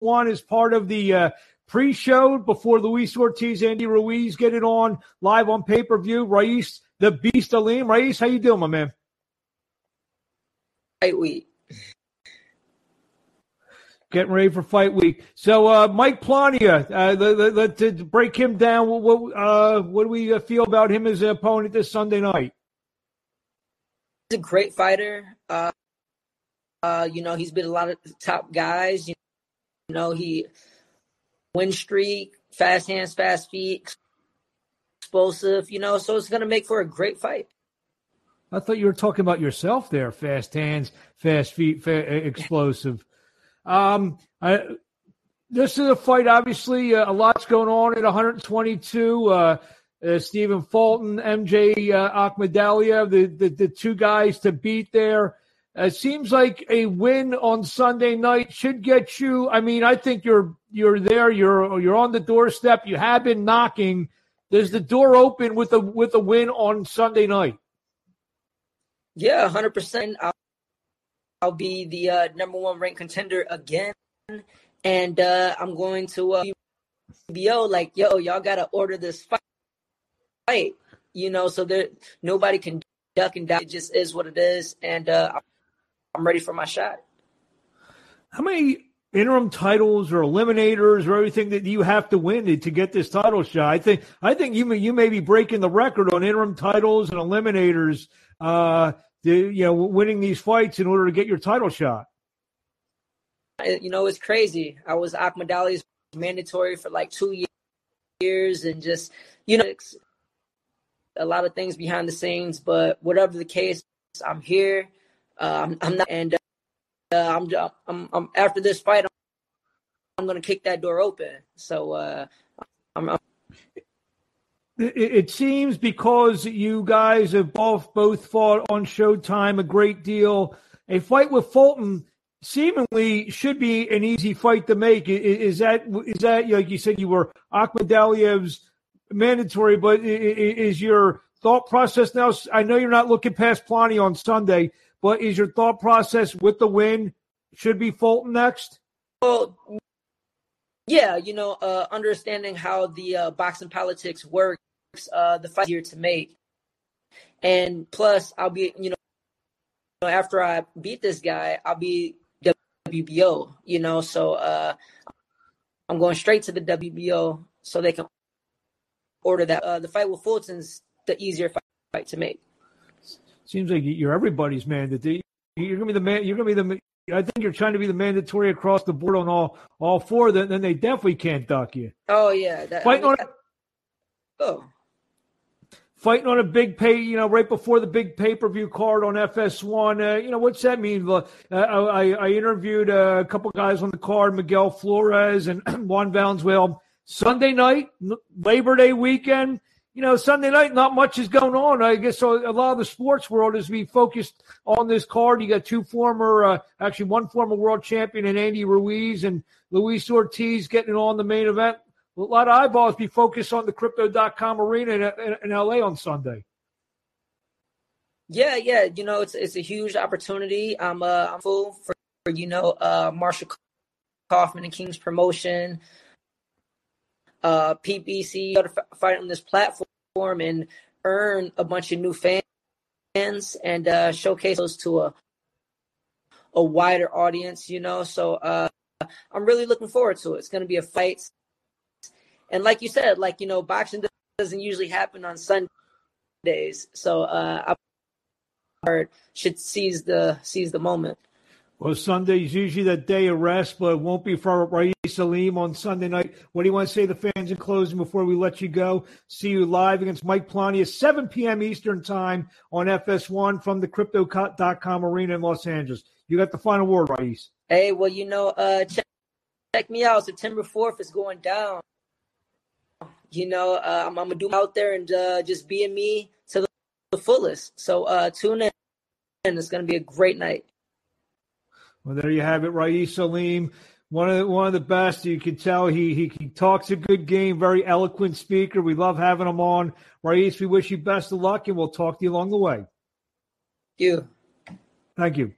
one is part of the uh, pre-show before Luis Ortiz, Andy Ruiz get it on live on pay-per-view. Ra'eese, the Beast Aleem. Ra'eese, how you doing, my man? Fight week. Getting ready for fight week. So, uh, Mike Plania, uh, the, the, to break him down, what uh, what do we uh, feel about him as an opponent this Sunday night? He's a great fighter. Uh, uh, you know, he's been a lot of top guys. You know, he win streak, fast hands, fast feet, explosive. You know, so it's going to make for a great fight. I thought you were talking about yourself there. Fast hands, fast feet, fa- explosive. Um, I, this is a fight. Obviously, uh, a lot's going on at 122. Uh, uh, Stephen Fulton, MJ uh, the, the the two guys to beat there. It seems like a win on Sunday night should get you. I mean, I think you're you're there. You're you're on the doorstep. You have been knocking. Does the door open with a with a win on Sunday night? Yeah, hundred percent. I'll be the uh, number one ranked contender again, and uh, I'm going to uh, like, yo, y'all gotta order this fight, you know, so that nobody can duck and dive. It just is what it is, and uh, I'm ready for my shot. How many interim titles or eliminators or everything that you have to win to, to get this title shot? I think I think you may, you may be breaking the record on interim titles and eliminators. Uh, to, you know, winning these fights in order to get your title shot? You know, it's crazy. I was Akhmadaliev mandatory for like two years and just, you know, a lot of things behind the scenes. But whatever the case, I'm here. Uh, I'm, I'm, not, and uh, I'm, I'm, I'm, after this fight, I'm, going to kick that door open. So uh, I'm, I'm it seems because you guys have both both fought on Showtime a great deal. A fight with Fulton seemingly should be an easy fight to make. Is that is that like you said you were Akhmadaliev's mandatory, but is your thought process now? I know you're not looking past Plania on Sunday, but is your thought process with the win should be Fulton next? Well, yeah, you know, uh, understanding how the uh, boxing politics works, uh, the fight here to make. And plus, I'll be, you know, after I beat this guy, I'll be WBO, you know, so uh, I'm going straight to the WBO so they can order that. Uh, the fight with Fulton's the easier fight, fight to make. Seems like you're everybody's man. That you're gonna be the man. You're gonna be the. I think you're trying to be the mandatory across the board on all all four. Then, then they definitely can't duck you. Oh yeah, that, fighting I mean, on. oh, fighting on a big pay, you know, right before the big pay per view card on FS1. Uh, you know, what's that mean? Uh, I, I, interviewed a couple guys on the card, Miguel Flores and Juan Valenzuela. Sunday night, Labor Day weekend. You know, Sunday night, not much is going on. I guess a lot of the sports world is being focused on this card. You got two former, uh, actually one former world champion and Andy Ruiz and Luis Ortiz getting on the main event a lot of eyeballs be focused on the crypto.com arena in, in, in LA on Sunday. Yeah, yeah, you know it's it's a huge opportunity. I'm uh full for, for you know uh Marshall Kaufman and King's promotion, uh PBC to fight on this platform and earn a bunch of new fans and uh showcase those to a a wider audience. You know, so uh I'm really looking forward to it. It's going to be a fight and like you said, like you know, boxing doesn't usually happen on Sundays, so uh, I should seize the seize the moment. Well, Sunday is usually that day of rest, but it won't be for Ra'eese Aleem on Sunday night. What do you want to say to the fans in closing before we let you go? See you live against Mike Plania at 7 p.m. Eastern Time on FS1 from the Crypto.com arena in Los Angeles. You got the final word, Ra'eese. Hey, well, you know, uh, check, check me out. September 4th is going down you know, uh, I'm, I'm, gonna do out there and uh, just being me to the, the fullest. So uh, tune in. It's gonna be a great night. Well, there you have it, Ra'eese Aleem. One of the, one of the best. You can tell he, he he talks a good game. Very eloquent speaker. We love having him on. Ra'eese, we wish you best of luck, and we'll talk to you along the way. Thank you. Thank you.